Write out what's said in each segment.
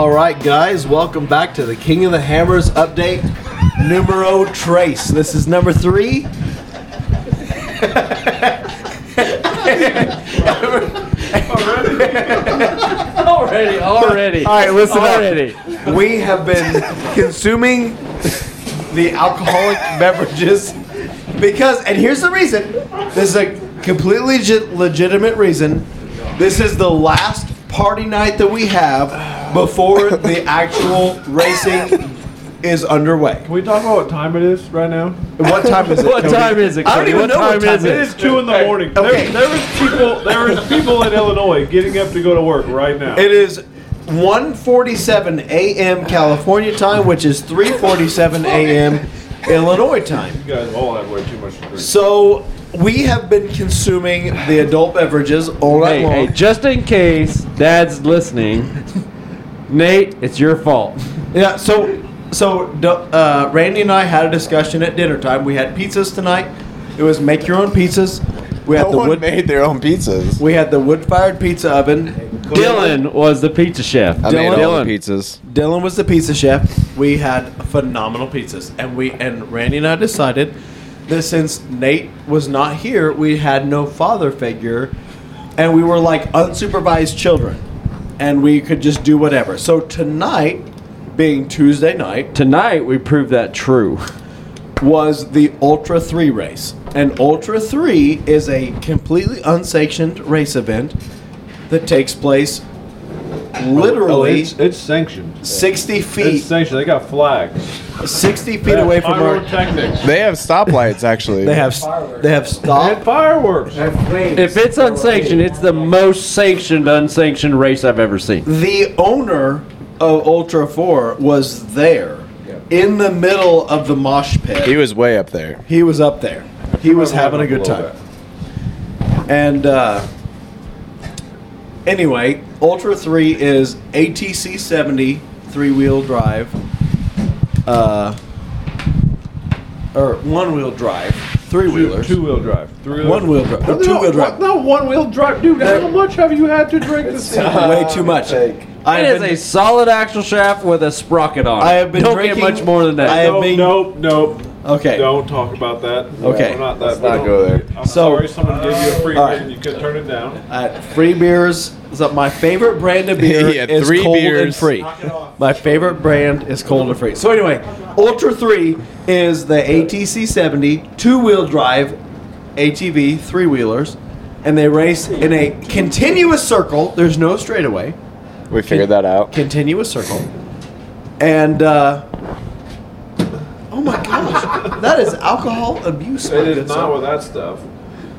All right, guys, welcome back to the King of the Hammers update numero trace. This is number three. Already, already. All right, listen already. up. We have been consuming the alcoholic beverages because, and here's the reason. This is a completely legit, legitimate reason. This is the last party night that we have before the actual racing is underway. Can we talk about what time it is right now? What time is it? What Cody? time is it? I don't even what know time, what time is it it? It is two in the morning. Okay. There, there is people. There is people in Illinois getting up to go to work right now. It is 1:47 a.m. California time, which is 3:47 a.m. Illinois time. you guys all have way too much to drink. So we have been consuming the adult beverages all night Hey, long. hey, just in case Dad's listening, Nate, it's your fault. Yeah. So so uh, Randy and I had a discussion at dinner time. We had pizzas tonight. It was make your own pizzas. We had No the one wood. made their own pizzas. We had the wood-fired pizza oven. Dylan was the pizza chef. I made all Dylan. the pizzas. Dylan was the pizza chef. We had phenomenal pizzas, and we and Randy and I decided that since Nate was not here, we had no father figure, and we were like unsupervised children, and we could just do whatever. So tonight, being Tuesday night, Tonight we proved that true. was the Ultra 3 race. And Ultra 3 is a completely unsanctioned race event that takes place Oh, literally it's, it's sanctioned. 60 It's feet sanctioned. They got flags. 60 feet away from our pyrotechnics They have stoplights, actually. they have they have and stop fireworks. If it's unsanctioned, it's the most sanctioned unsanctioned race I've ever seen. the owner of Ultra 4 was there in the middle of the mosh pit He was way up there. he was up there he was having a good time and uh, anyway Ultra 3 is ATC 70 three-wheel drive uh, or one-wheel drive three-wheelers Two wheel drive. Three One-wheel drive. No, Two-wheel drive. No, one wheel drive. Dude, how much have you had to drink this thing? way too much I have is been- a solid axle shaft with a sprocket on. it. I have been Don't drinking- get much more than that. I have Nope, been- nope, nope. Okay Don't talk about that. Okay. We're not that. Let's not we go don't- there. I'm So- sorry, someone gave you a free All beer right. and you could turn it down. Uh, free beers. So my favorite brand of beer He had is three cold and free. My favorite brand is cold and free. So anyway, Ultra Three is the ATC 70 two-wheel drive ATV three wheelers, and they race in a continuous circle. There's no straightaway. We figured that out. Continuous circle, and uh, oh my gosh, that is alcohol abuse. It is not with that stuff.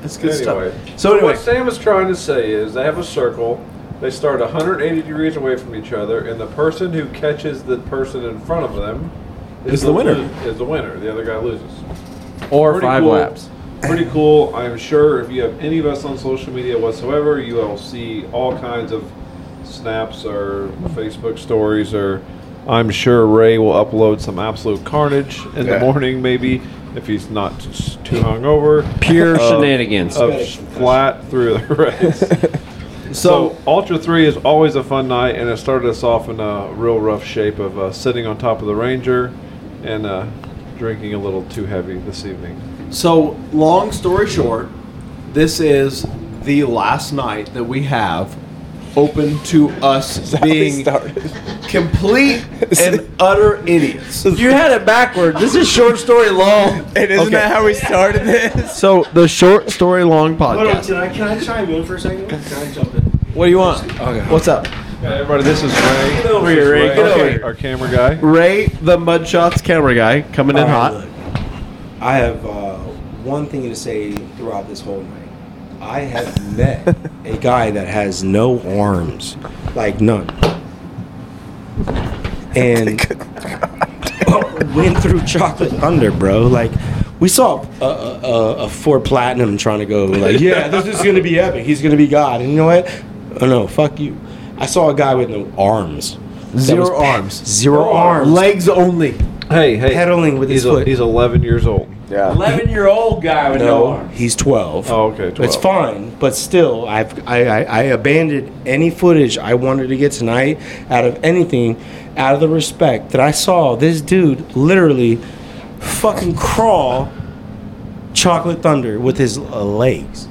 It's good anyway, stuff. So anyway, what Sam is trying to say is they have a circle. They start 180 degrees away from each other, and the person who catches the person in front of them Is the winner. Is the winner. The other guy loses. or Pretty five cool. laps. Pretty cool. I'm sure if you have any of us on social media whatsoever, you will see all kinds of snaps or Facebook stories, or I'm sure Ray will upload some absolute carnage in Yeah. the morning, maybe if he's not s- too hungover. Pure of- shenanigans. Of flat through the race. so So Ultra Three is always a fun night, and it started us off in a real rough shape of uh, sitting on top of the Ranger and uh, drinking a little too heavy this evening. So, long story short, this is the last night that we have open to us being started. complete and utter idiots. You had it backward. This is short story long. And isn't Okay. that how we started this? So, the short story long Hold on, podcast. can I, can I chime in for a second? Can I jump in? What do you want? What's up? Hey, everybody, this is Ray. Get over here, Ray. Get over here. Our camera guy. Ray, the Mudshots camera guy, coming in All right, hot. look. I have uh, one thing to say throughout this whole night. I have met a guy that has no arms, like none, and went through Chocolate Thunder, bro. Like we saw a, a, a, a Ford Platinum trying to go, like, yeah, this is gonna be epic. He's gonna be God, and you know what? Oh no, fuck you. I saw a guy with no arms. Zero arms. Zero arms. Legs only. Hey, hey. Pedaling with his he's, foot. he's 11 years old. Yeah. 11 year old guy with no, No, arms. he's 12. Oh, okay. 12. It's fine, but still, I've I, I, I abandoned any footage I wanted to get tonight out of anything, out of the respect that I saw this dude literally fucking crawl Chocolate Thunder with his uh, legs,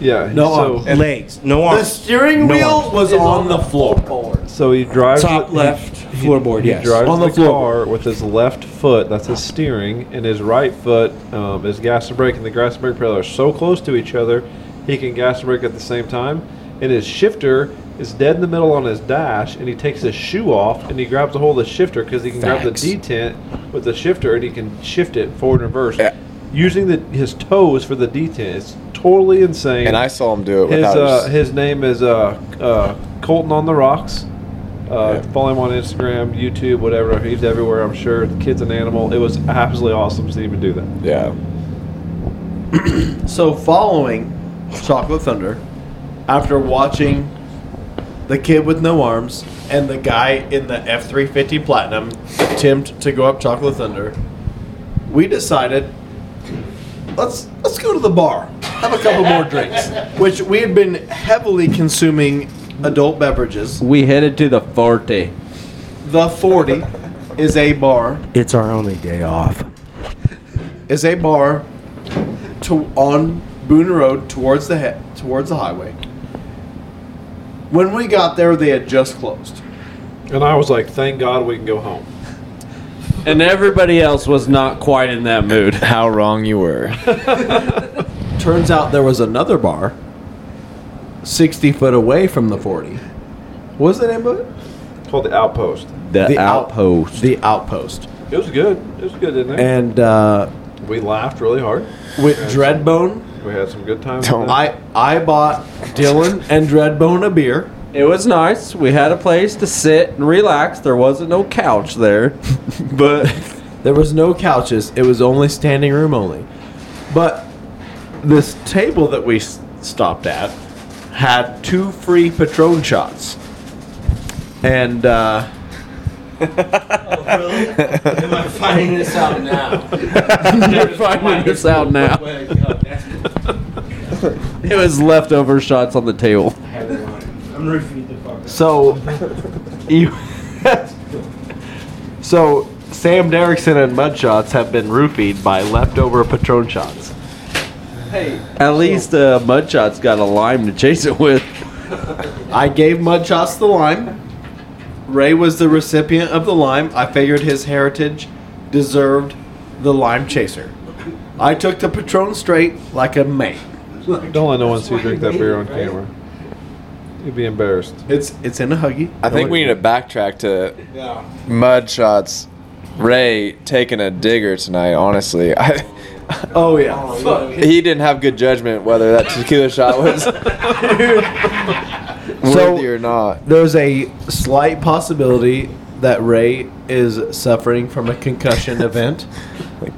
Yeah. No so, arms. legs, no arms. The steering No wheel arms. was on the floor. so he drives Top the- left he- floorboard, He yes. drives On the, the car with his left foot. That's his steering, and his right foot um, is gas and brake. And the gas and brake pedal are so close to each other, he can gas and brake at the same time. And his shifter is dead in the middle on his dash, and he takes his shoe off and he grabs a hold of the shifter because he can grab Facts. the detent with the shifter and he can shift it forward and reverse using the his toes for the detent. It's totally insane. And I saw him do it his without uh, his, his name is uh, uh, Colton on the Rocks. Uh, Yeah. Follow him on Instagram, YouTube, whatever. He's everywhere. I'm sure. The kid's an animal. It was absolutely awesome to see him do that. Yeah. So following Chocolate Thunder, after watching the kid with no arms and the guy in the F three fifty Platinum attempt to go up Chocolate Thunder, we decided let's let's go to the bar, have a couple more drinks, which we had been heavily consuming adult beverages. We headed to the Forte. The forty is a bar It's our only day off. is a bar to on Boone Road towards the he- towards the highway. When we got there, they had just closed. And I was like, thank God we can go home. And everybody else was not quite in that mood. How wrong you were. Turns out there was another bar, sixty foot away from the forty. What was the name of it? Called the Outpost. The, The out- outpost. The Outpost. It was good. It was good, didn't it? And uh, we laughed really hard. with Dreadbone, We had some good times. I I bought Dylan and Dreadbone a beer. it was nice. We had a place to sit and relax. There wasn't no couch there, but There was no couches. It was only standing room only. But this table that we s- stopped at had two free Patron shots. And uh, oh, really? Am I finding this out now? you're finding this out now. It was leftover shots on the table. I'm the fuck. so you So Sam Derrickson and Mud Shots have been roofied by leftover Patron shots. At least uh, Mudshot's got a lime to chase it with. I gave Mud Shots the lime. Ray was the recipient of the lime. I figured his heritage deserved the lime chaser. I took the Patron straight like a man. Don't let no one see you drink that beer on camera. You'd be embarrassed. It's it's in a huggy. I think we need to backtrack to Yeah. mud shots. Ray taking a digger tonight. Honestly, I, Oh yeah. he didn't have good judgment whether that tequila shot was worthy or not. There's a slight possibility that Ray is suffering from a concussion event.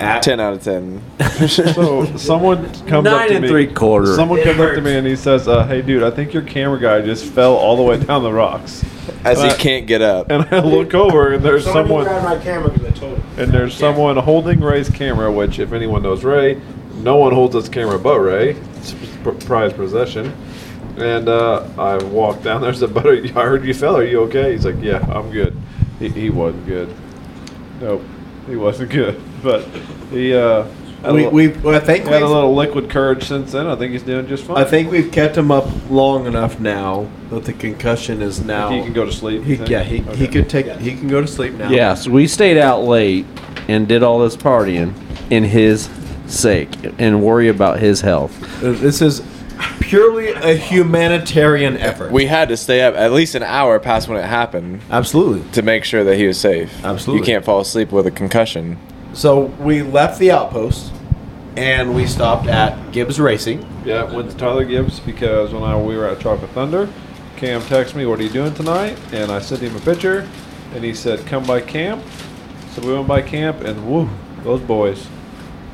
At, Ten out of ten. So someone comes up Nine to and me. three quarter. Someone comes up to me and he says, uh, "Hey, dude, I think your camera guy just fell all the way down the rocks." As he Uh, can't get up. And I look over and there's Somebody someone grab my camera because I told him. And there's someone holding Ray's camera. Which, if anyone knows Ray, no one holds his camera but Ray. It's prized possession. And uh, I walked down there. and Said, "Buddy, I heard you fell. Are you okay?" He's like, "Yeah, I'm good." He, he wasn't good. Nope, he wasn't good. But he uh, we, li- we well, I think had a little liquid courage since then. I think he's doing just fine. I think we've kept him up long enough now that the concussion is now. he can go to sleep. He, yeah, he, he could take. He can go to sleep now. Yeah, so we stayed out late and did all this partying in his sake and worry about his health. Uh, This is purely a humanitarian effort. We had to stay up at least an hour past when it happened absolutely. to make sure that he was safe. Absolutely. You can't fall asleep with a concussion. So we left the outpost, and we stopped at Gibbs Racing. Yeah, went to Tyler Gibbs because when I, we were at Chocolate Thunder, Cam texted me, "What are you doing tonight?" And I sent him a picture, and he said, "Come by camp." So we went by camp, and woo, those boys,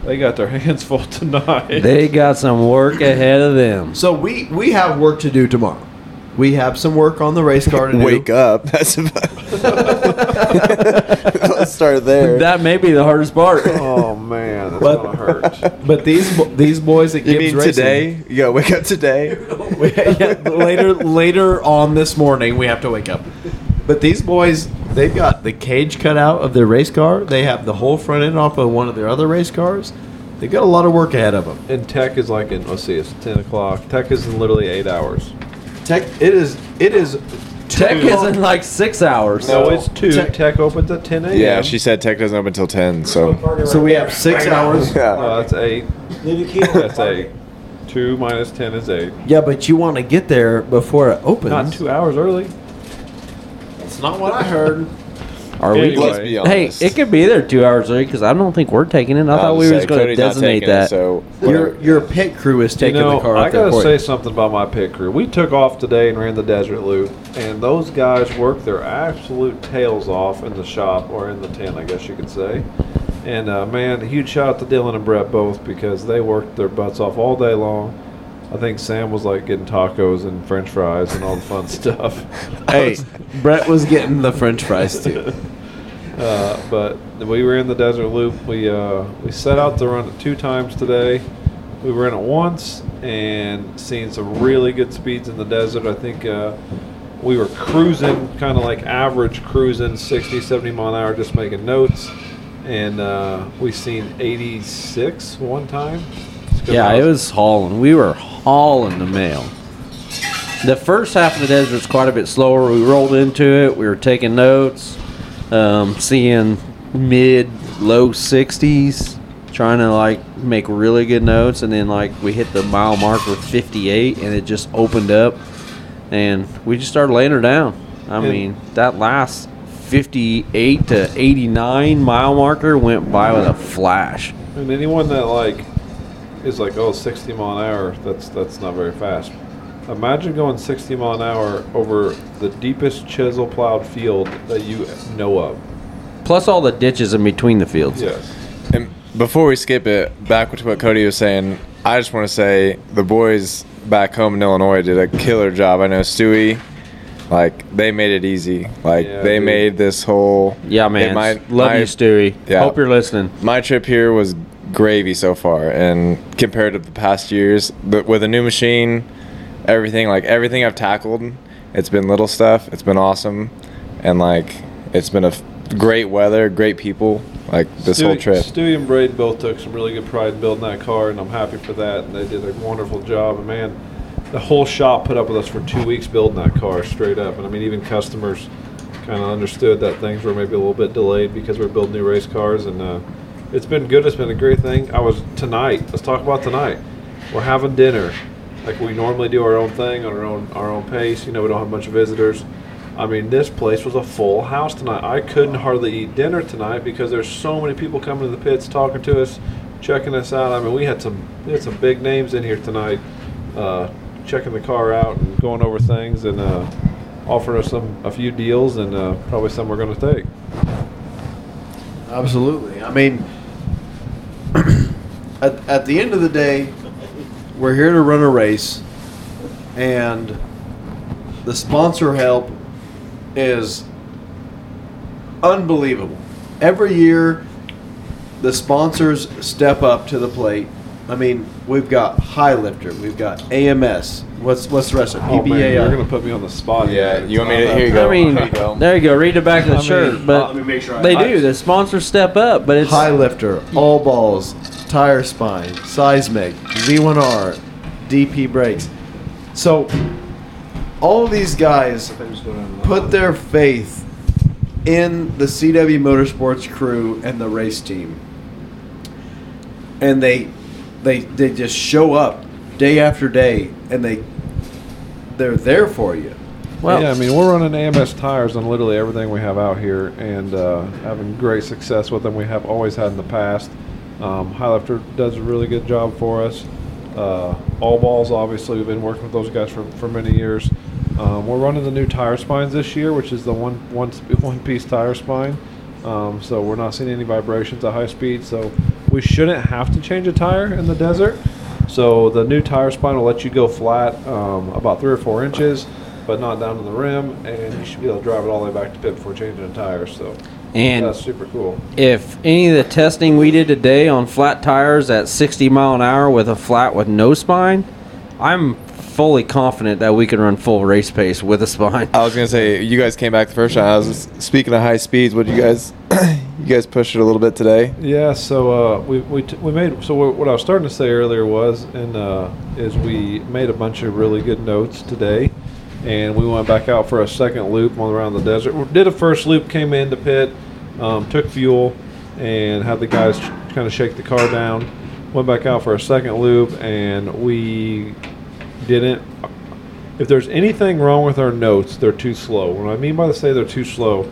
they got their hands full tonight. They got some work ahead of them. So we we have work to do tomorrow. We have some work on the race car to do. Wake up. That's about. Let's start there. That may be the hardest part. Oh man, that's But- gonna hurt. But these bo- these boys at you Gibbs mean Racing, today? You gotta wake up today. We- yeah, later later on this morning we have to wake up. But these boys, they've got the cage cut out of their race car. They have the whole front end off of one of their other race cars. They've got a lot of work ahead of them. And tech is like in let's see, it's ten o'clock. Tech is in literally eight hours. Tech, it is it is Tech is in like six hours. No, it's two. Tech- Tech, opens at ten a.m. Yeah, she said tech doesn't open until ten. So So we have six hours. yeah. No, that's eight. That's eight. Two minus ten is eight. Yeah, but you want to get there before it opens. Not two hours early. That's not what I heard. Are we? Anyway. Let's be Hey, honest. it could be there two hours early because I don't think we're taking it. I thought we were just going to designate that. so Your your pit crew is You taking know, the car I out there gotta for say something about my pit crew. We took off today and ran the desert loop, and those guys worked their absolute tails off in the shop or in the tent, I guess you could say. And uh, man, a huge shout out to Dylan and Brett both because they worked their butts off all day long. I think Sam was like getting tacos and French fries and all the fun stuff. Hey, Brett was getting the French fries too. Uh, but we were in the desert loop. We uh, we set out to run it two times today. We were in it once and seen some really good speeds in the desert. I think uh, we were cruising, kind of like average cruising, 60, 70 mile an hour, just making notes. And uh, we seen 86 one time. Yeah, it was hauling. We were hauling the mail. The first half of the desert desert's quite a bit slower. We rolled into it. We were taking notes, um, seeing mid, low 60s, trying to like make really good notes. And then like we hit the mile marker 58, and it just opened up, and we just started laying her down. I And- mean, that last 58 to 89 mile marker went by with a flash. And anyone that like is like, oh, 60 mile an hour, that's that's not very fast. Imagine going 60 mile an hour over the deepest chisel plowed field that you know of. Plus all the ditches in between the fields. Yes. And before we skip it, back to what Cody was saying, I just want to say the boys back home in Illinois did a killer job. I know Stewie, like they made it easy. Like Yeah, they dude. made this whole Yeah, man. my- Love my- you, Stewie. Yeah. Hope you're listening. my trip here was gravy so far and compared to the past years but with a new machine everything like everything i've tackled it's been little stuff it's been awesome and like it's been a f- great weather great people like this whole Stewie- trip Stewie and Braden both took some really good pride in building that car, and I'm happy for that. And they did a wonderful job. And man, the whole shop put up with us for two weeks building that car straight up. And I mean, even customers kind of understood that things were maybe a little bit delayed because we're building new race cars. And uh, it's been good. It's been a great thing. I was tonight. Let's talk about tonight. We're having dinner, like we normally do our own thing on our own our own pace. You know, we don't have a bunch of visitors. I mean, this place was a full house tonight. I couldn't hardly eat dinner tonight because there's so many people coming to the pits, talking to us, checking us out. I mean, we had some we had some big names in here tonight, uh, checking the car out and going over things and uh, offering us some a few deals and uh, probably some we're going to take. Absolutely. I mean, at, at the end of the day, we're here to run a race, and the sponsor help is unbelievable. Every year, the sponsors step up to the plate. I mean, we've got High Lifter, we've got AMS. What's what's the rest of it? Oh man, you're going to put me on the spot. yeah here. you want me to here you go. I go mean, Here there you go. Read the back of the I mean, shirt. But let me make sure I- they I- do. The sponsors step up, but it's High lifter, all balls, tire spine, seismic, Z1R, DP brakes. So, all of these guys put their faith in the CW Motorsports crew and the race team, and they they they just show up day after day, and they they're there for you. well. yeah, I mean, we're running AMS tires on literally everything we have out here and uh, having great success with them. We have always had in the past. Um, Highlifter does a really good job for us. Uh, all balls, obviously, we've been working with those guys for, for many years. Um, we're running the new tire spines this year, which is the one one one piece tire spine. Um, so we're not seeing any vibrations at high speed. So we shouldn't have to change a tire in the desert. So the new tire spine will let you go flat um, about three or four inches. but not down to the rim, and you should be able to drive it all the way back to pit before changing the tires. So And that's super cool. if any of the testing we did today on flat tires at 60 mile an hour with a flat with no spine, I'm fully confident that we can run full race pace with a spine. I was gonna say you guys came back the first time. I was speaking of high speeds. What you guys? you guys pushed it a little bit today. Yeah, so uh, we we, t- we made so what I was starting to say earlier was and uh, is we made a bunch of really good notes today, and we went back out for a second loop on around the desert. We did a first loop, came into pit, um, took fuel, and had the guys kind of shake the car down. Went back out for a second loop, and we didn't. If there's anything wrong with our notes, they're too slow. What I mean by the say they're too slow,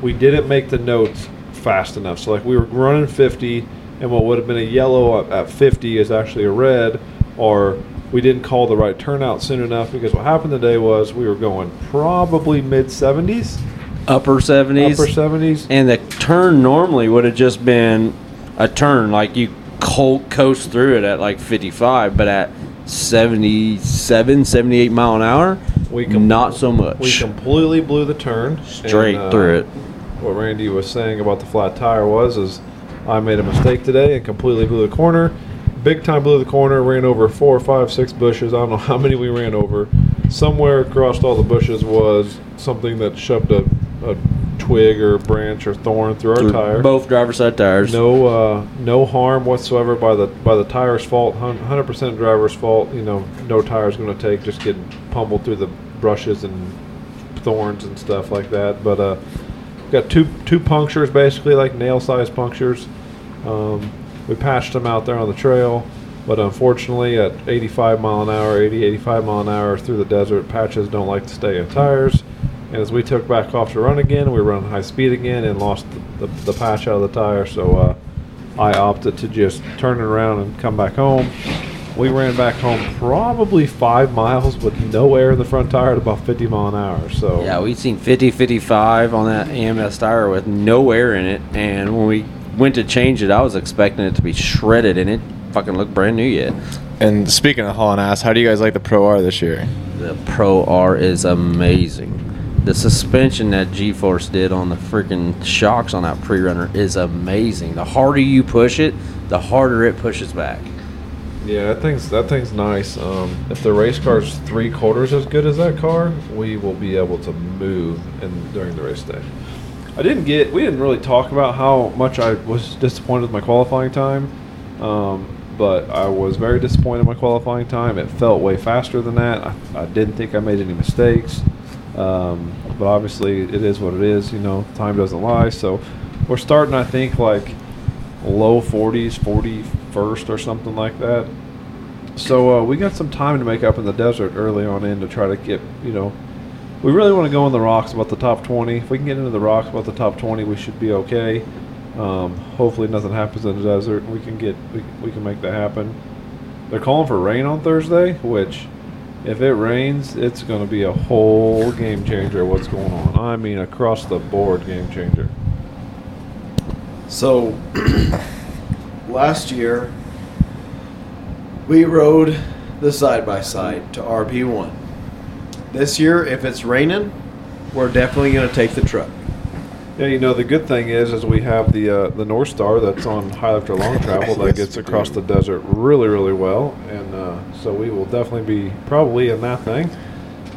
we didn't make the notes fast enough. So like we were running 50, and what would have been a yellow at, at 50 is actually a red, or we didn't call the right turnout soon enough because what happened today was we were going probably mid 70s, Upper 70s. upper 70s. And the turn normally would have just been a turn, like you co- coast through it at like 55, but at 77, 78 mile an hour, We com- not so much. We completely blew the turn Straight and, uh, through it. What Randy was saying about the flat tire was is I made a mistake today and completely blew the corner. Big time blew the corner, ran over four, five, six bushes. I don't know how many we ran over. Somewhere across all the bushes was something that shoved a, a twig or branch or thorn through our Through tire. Both driver side tires. No, uh, no harm whatsoever by the by the tire's fault. Hundred percent driver's fault. You know, no tire's going to take. Just getting pummeled through the brushes and thorns and stuff like that. But uh, got two two punctures, basically like nail size punctures. Um, we patched them out there on the trail, but unfortunately, at 85 mile an hour, 80, 85 mile an hour through the desert, patches don't like to stay in tires. And as we took back off to run again, we were running high speed again and lost the, the, the patch out of the tire. So uh, I opted to just turn it around and come back home. We ran back home probably five miles with no air in the front tire at about 50 mile an hour. So Yeah, we'd seen 50, 55 on that AMS tire with no air in it. And when we went to change it, I was expecting it to be shredded and it fucking looked brand new yet. And speaking of hauling ass, how do you guys like the Pro R this year? The Pro R is amazing. The suspension that G Force did on the freaking shocks on that pre runner is amazing. The harder you push it, the harder it pushes back. Yeah, that thing's that thing's nice. Um, if the race car's three quarters as good as that car, we will be able to move in during the race day. I didn't get. We didn't really talk about how much I was disappointed with my qualifying time, um, but I was very disappointed in my qualifying time. It felt way faster than that. I, I didn't think I made any mistakes, um, but obviously it is what it is. You know, time doesn't lie. So we're starting. I think like low 40s, 41st or something like that. So uh, we got some time to make up in the desert early on in to try to get, you know, we really want to go in the rocks about the top 20. If we can get into the rocks about the top 20, we should be okay. Um, hopefully nothing happens in the desert. We can get, we, we can make that happen. They're calling for rain on Thursday, which if it rains, it's going to be a whole game changer. What's going on? I mean, across the board game changer. So last year we rode the side by side to RP1. This year, if it's raining, we're definitely going to take the truck. Yeah, you know the good thing is, is we have the uh, the North Star that's on high lift or long travel that gets across the desert really, really well, and uh, so we will definitely be probably in that thing,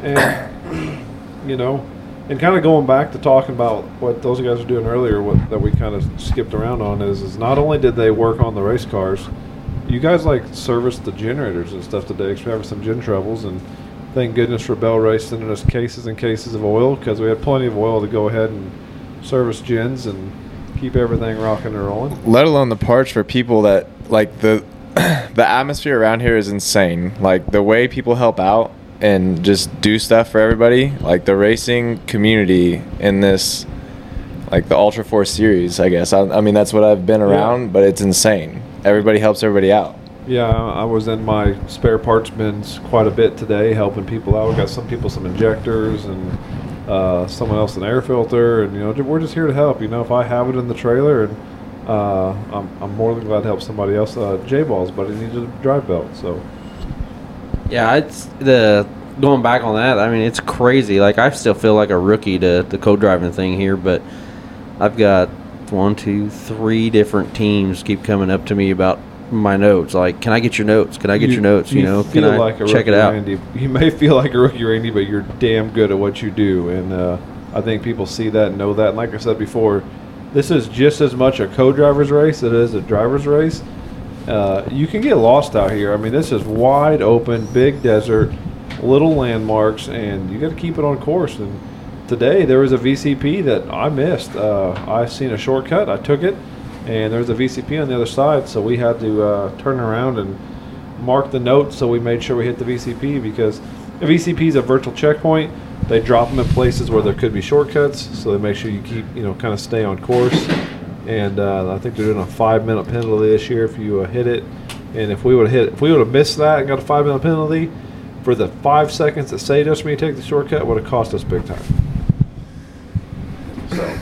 and you know, and kind of going back to talking about what those guys were doing earlier, what that we kind of skipped around on is, is not only did they work on the race cars, you guys like serviced the generators and stuff today because we having some gen troubles and. Thank goodness for Bel-Ray sending us cases and cases of oil because we had plenty of oil to go ahead and service gens and keep everything rocking and rolling. Let alone the parts for people that like the the atmosphere around here is insane. Like the way people help out and just do stuff for everybody. Like the racing community in this, like the Ultra 4 series. I guess. I, I mean that's what I've been around, but it's insane. Everybody helps everybody out. Yeah, I was in my spare parts bins quite a bit today, helping people out. We got some people some injectors and uh, someone else an air filter, and you know we're just here to help. You know, if I have it in the trailer, and uh, I'm, I'm more than glad to help somebody else. Uh, J balls, but he needs a drive belt, so Yeah, it's the going back on that, I mean, it's crazy. Like I still feel like a rookie to the co-driving thing here, but I've got one, two, three different teams keep coming up to me about my notes. Like, can I get your notes? Can I get your notes? You, know, can I like check it out? Randy. You may feel like a rookie Randy, but you're damn good at what you do, and uh, I think people see that and know that. And like I said before, this is just as much a co-driver's race as it is a driver's race. Uh, you can get lost out here. I mean, this is wide open, big desert, little landmarks, and you got to keep it on course. And today there was a VCP that I missed. Uh, I seen a shortcut, I took it, and there's a VCP on the other side, so we had to uh, turn around and mark the note So we made sure we hit the VCP because a VCP is a virtual checkpoint. They drop them in places where there could be shortcuts, so they make sure you keep, you know, kind of stay on course. And uh, I think they're doing a five-minute penalty this year if you uh, hit it. And if we would have hit, if we would have missed that and got a five-minute penalty for the five seconds that saved us when you take the shortcut, would have cost us big time. So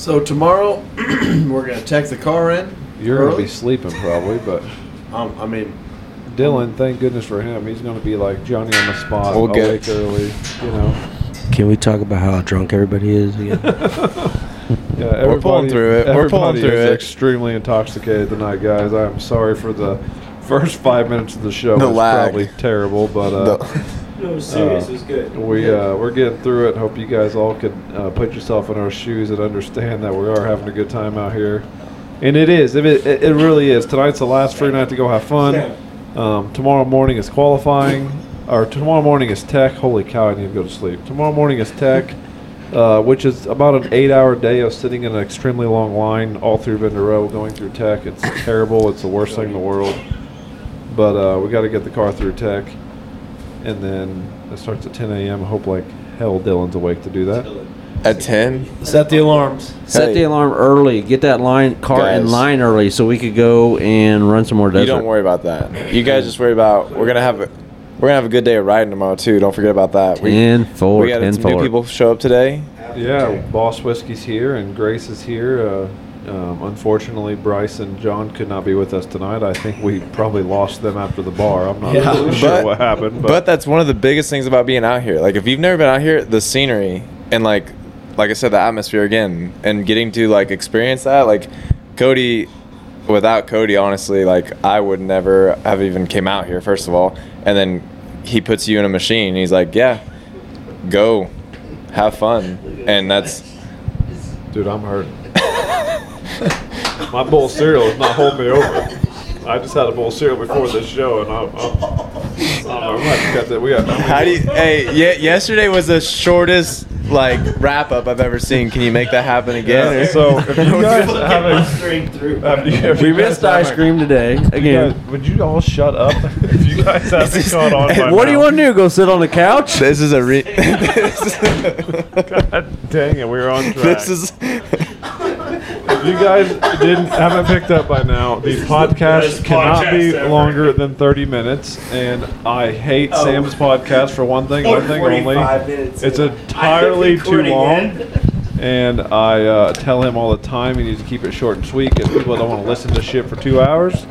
So tomorrow we're gonna take the car in. you're gonna be sleeping probably, but Um, I mean, Dylan, thank goodness for him. He's gonna be like Johnny on the spot, We'll get- awake early. You know. Can we talk about how drunk everybody is again? Yeah, We're pulling through it. We're pulling through is it. Extremely intoxicated tonight, guys. I'm sorry for the first five minutes of the show. The was lag. probably terrible, but uh, No, serious, it was good. we uh, we're getting through it. Hope you guys all could uh, put yourself in our shoes and understand that we are having a good time out here. And it is. It, it, it really is. Tonight's the last free night to go have fun. Um, tomorrow morning is qualifying, or tomorrow morning is tech. Holy cow! I need to go to sleep. Tomorrow morning is tech, uh, which is about an eight-hour day of sitting in an extremely long line all through Vendor Row going through tech. It's terrible. It's the worst thing in the world. But uh, we got to get the car through tech, and then it starts at 10 a.m. I hope like hell Dylan's awake to do that. At 10? set the alarms. Set Hey. the alarm early. Get that line car in Guys. line early so we could go and run some more desert. You don't worry about that. You guys just worry about we're gonna have a we're gonna have a good day of riding tomorrow too. Don't forget about that. We, Ten four, we had ten some four. new people show up today. Yeah, Boss Whiskey's here and Grace is here. Uh, um, unfortunately, Bryce and John could not be with us tonight. I think we probably lost them after the bar. I'm not Yeah. really sure But- what happened, But, but, that's one of the biggest things about being out here. Like if you've never been out here, the scenery and like like I said, the atmosphere again and getting to like experience that, like Cody without Cody, honestly, like I would never have even came out here, first of all. And then he puts you in a machine. He's like, Yeah, go. Have fun. And that's dude, I'm hurt. My bowl of cereal is not holding me over. I just had a bowl of cereal before this show, and I'm, I'm, I'm, I'm gonna cut that. We got. I How do you? Hey, ye- yesterday was the shortest like wrap up I've ever seen. Can you make that happen again? yeah, so if you guys haven't, have you- if We you guys missed ice haven't- cream today you again. guys- would you all shut up if you guys haven't caught on? by What do you want to do? Go sit on the couch? this is a re- God dang it, we were on track. this is If you guys didn't haven't picked up by now, these podcasts cannot be longer than 30 minutes, and I hate Sam's podcast for one thing, one thing only. It's entirely too long, and I uh, tell him all the time he needs to keep it short and sweet because people don't want to listen to shit for two hours.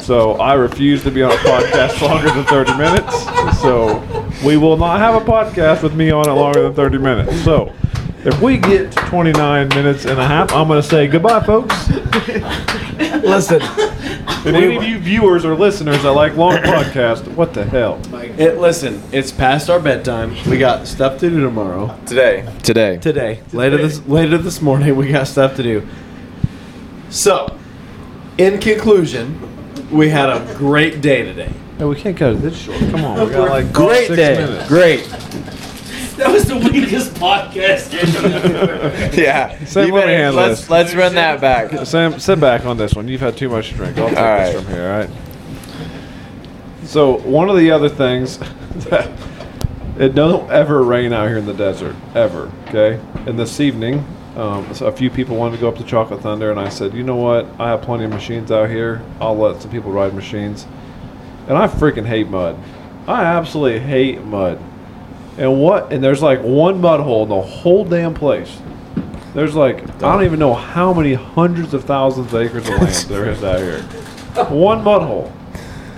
So I refuse to be on a podcast longer than 30 minutes. So we will not have a podcast with me on it longer than 30 minutes. So if we get to 29 minutes and a half, I'm going to say goodbye, folks. Listen, If any of you viewers or listeners that like long podcasts, what the hell? it, listen. It's past our bedtime. We got stuff to do tomorrow. today. Today. Today, later this later this morning, we got stuff to do. So, in conclusion, we had a great day today. Hey, we can't cut it this short. Come on, we got like Great six day. minutes. Great. That was the weakest podcast ever. Yeah. Sam, You let me better- handle let's this. let's run that back. Sam, sit back on this one. You've had too much to drink. I'll take All this right. from here. All right. So one of the other things that it don't ever rain out here in the desert ever. Okay. And this evening, um, so a few people wanted to go up to Chocolate Thunder, and I said, you know what? I have plenty of machines out here. I'll let some people ride machines. And I freaking hate mud. I absolutely hate mud. And what? And there's like one mud hole in the whole damn place. There's like I don't even know how many hundreds of thousands of acres of land there is out here. One mud hole.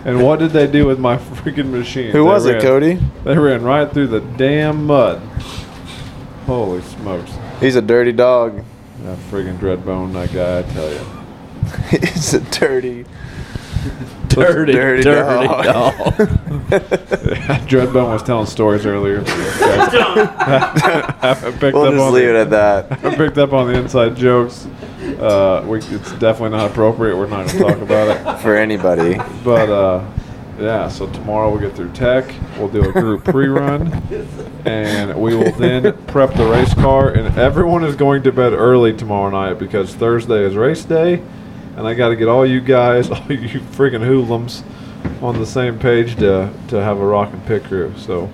And what did they do with my freaking machine? Who They was it, Cody? They ran right through the damn mud. Holy smokes. He's a dirty dog. That friggin' Dreadbone, that guy, I tell you. He's a dirty. Dirty, Dirty dirty, dog. dog. Dreadbone was telling stories earlier. I picked We'll up just on leave the- it at that. I picked up on the inside jokes. Uh, we, it's definitely not appropriate. We're not going to talk about it. For anybody. But uh, yeah, so tomorrow we'll get through tech. We'll do a group pre-run, and we will then prep the race car. And everyone is going to bed early tomorrow night because Thursday is race day, and I got to get all you guys, all you freaking hoodlums, on the same page to to have a rock and pit crew. So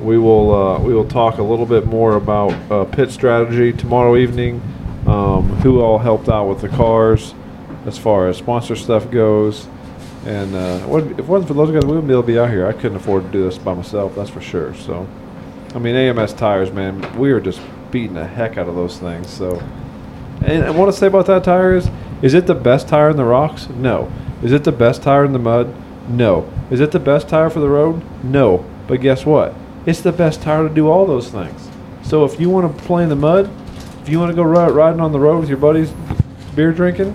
we will uh, we will talk a little bit more about uh, pit strategy tomorrow evening. Um, who all helped out with the cars, as far as sponsor stuff goes, and uh, if it wasn't for those guys, we wouldn't be able to be out here. I couldn't afford to do this by myself, that's for sure. So, I mean, AMS tires, man, we are just beating the heck out of those things. So, and what I say about that tire is, is it the best tire in the rocks? No. Is it the best tire in the mud? No. Is it the best tire for the road? No. But guess what? It's the best tire to do all those things. So if you want to play in the mud, if you want to go ri- riding on the road with your buddies, beer drinking,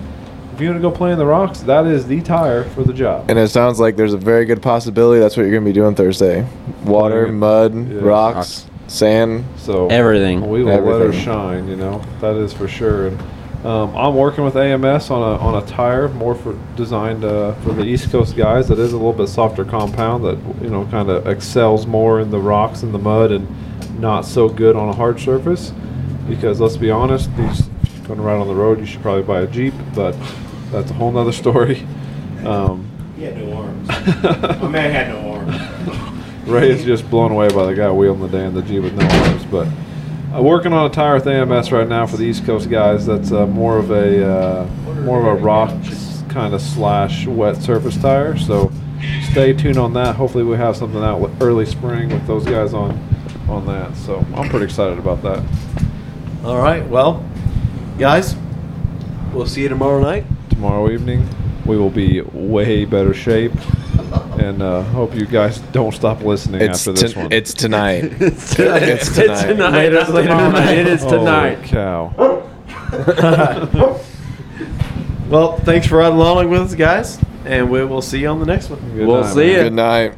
if you want to go play in the rocks, that is the tire for the job. And it sounds like there's a very good possibility that's what you're going to be doing Thursday. Water, Playing- mud, Yeah. rocks, sand. So Everything. we will let her shine. You know that is for sure. And um, I'm working with AMS on a on a tire more for designed uh, for the East Coast guys. That is a little bit softer compound that you know kind of excels more in the rocks and the mud and not so good on a hard surface. Because let's be honest, these going to ride on the road, you should probably buy a Jeep, but that's a whole nother story. Um, He had no arms. My man had no arms. Ray is just blown away by the guy wheeling the day in the Jeep with no arms. But uh, working on a tire with AMS right now for the East Coast guys. That's uh, more of a uh, more of a rock kind of slash wet surface tire. So stay tuned on that. Hopefully we have something out with early spring with those guys on on that. So I'm pretty excited about that. All right. Well, guys, we'll see you tomorrow night. Tomorrow evening we will be way better shape. And uh, hope you guys don't stop listening It's, after this to- one. it's tonight. it's It's tonight. Later, later tonight. It is Holy tonight. cow. Well, thanks for riding along with us, guys, and we will see you on the next one. Good We'll night, see man. ya. Good night.